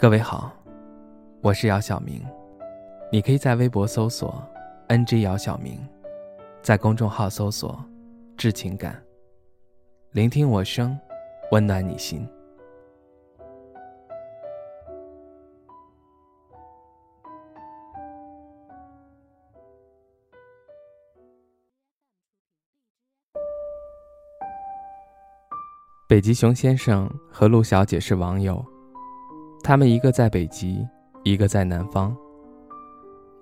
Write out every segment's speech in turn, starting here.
各位好，我是姚晓明，你可以在微博搜索 “ng 姚晓明”，在公众号搜索“致情感”，聆听我声，温暖你心。北极熊先生和陆小姐是网友。他们一个在北极，一个在南方。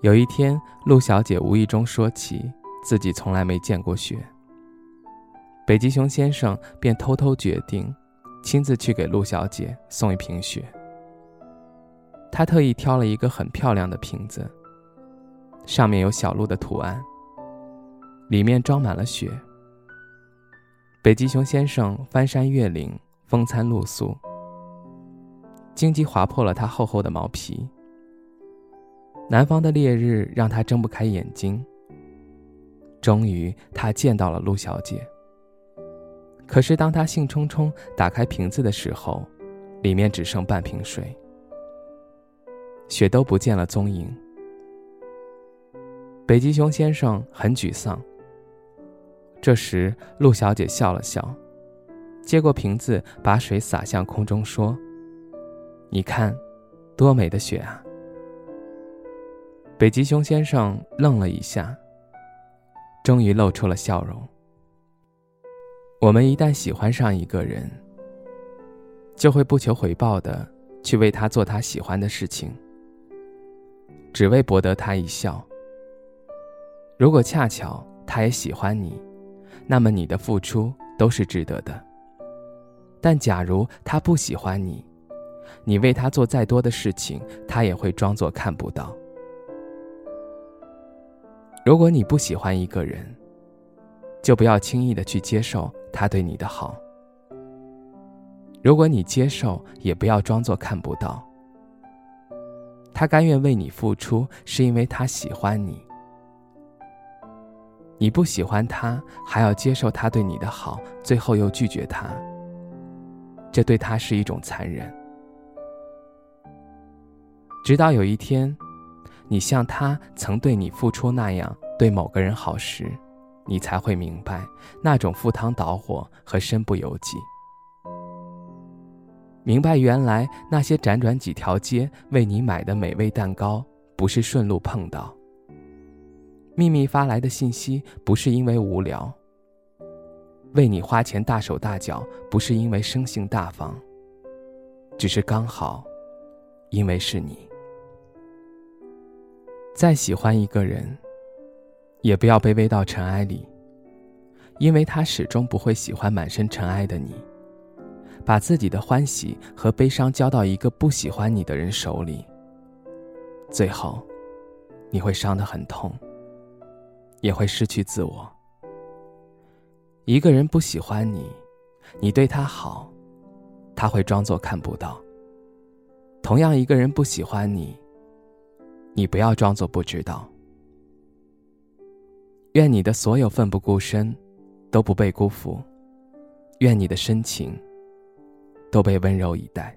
有一天，陆小姐无意中说起自己从来没见过雪，北极熊先生便偷偷决定亲自去给陆小姐送一瓶雪。他特意挑了一个很漂亮的瓶子，上面有小鹿的图案，里面装满了雪。北极熊先生翻山越岭，风餐露宿。荆棘划破了他厚厚的毛皮。南方的烈日让他睁不开眼睛。终于，他见到了陆小姐。可是，当他兴冲冲打开瓶子的时候，里面只剩半瓶水，雪都不见了踪影。北极熊先生很沮丧。这时，陆小姐笑了笑，接过瓶子，把水洒向空中，说。你看，多美的雪啊！北极熊先生愣了一下，终于露出了笑容。我们一旦喜欢上一个人，就会不求回报的去为他做他喜欢的事情，只为博得他一笑。如果恰巧他也喜欢你，那么你的付出都是值得的。但假如他不喜欢你，你为他做再多的事情，他也会装作看不到。如果你不喜欢一个人，就不要轻易的去接受他对你的好。如果你接受，也不要装作看不到。他甘愿为你付出，是因为他喜欢你。你不喜欢他，还要接受他对你的好，最后又拒绝他，这对他是一种残忍。直到有一天，你像他曾对你付出那样对某个人好时，你才会明白那种赴汤蹈火和身不由己。明白原来那些辗转几条街为你买的美味蛋糕，不是顺路碰到；秘密发来的信息，不是因为无聊；为你花钱大手大脚，不是因为生性大方，只是刚好，因为是你。再喜欢一个人，也不要卑微到尘埃里，因为他始终不会喜欢满身尘埃的你。把自己的欢喜和悲伤交到一个不喜欢你的人手里，最后，你会伤得很痛，也会失去自我。一个人不喜欢你，你对他好，他会装作看不到。同样，一个人不喜欢你。你不要装作不知道。愿你的所有奋不顾身，都不被辜负；愿你的深情，都被温柔以待。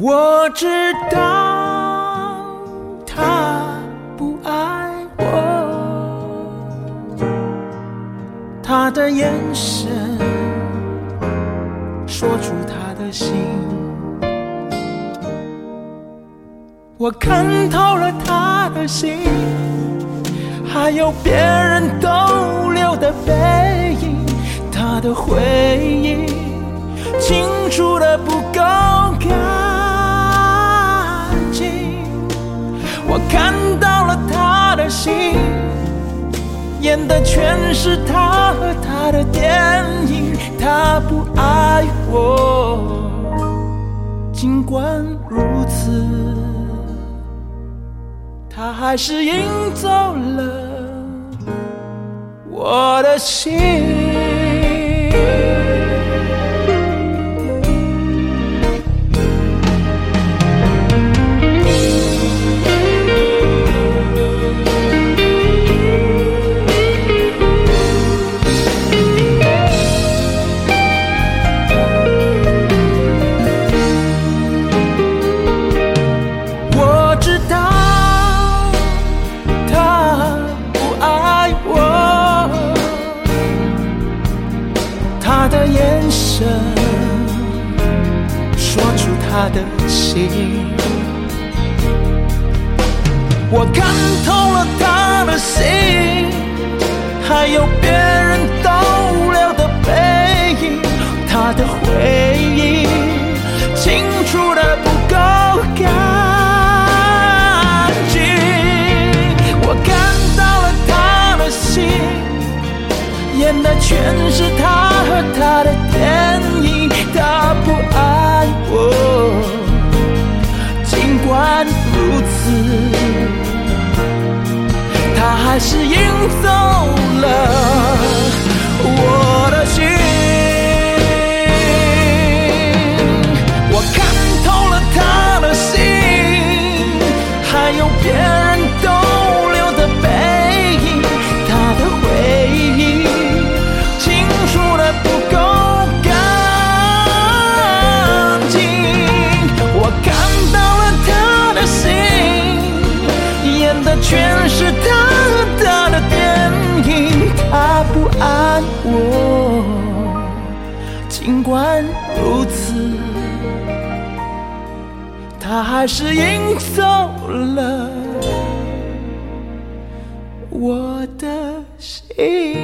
我知道他不爱我，他的眼神。说出他的心。我看透了他的心，还有别人逗留的背影，他的回忆清楚的不够我看到了他的心，演的全是他和他的电影，他不爱我，尽管如此。他还是赢走了我的心。我看透了他的心，还有别人逗留的背影，他的回忆。如此。他还是赢走了我的心。全是他和他的电影，他不爱我，尽管如此。他还是赢走了我的心。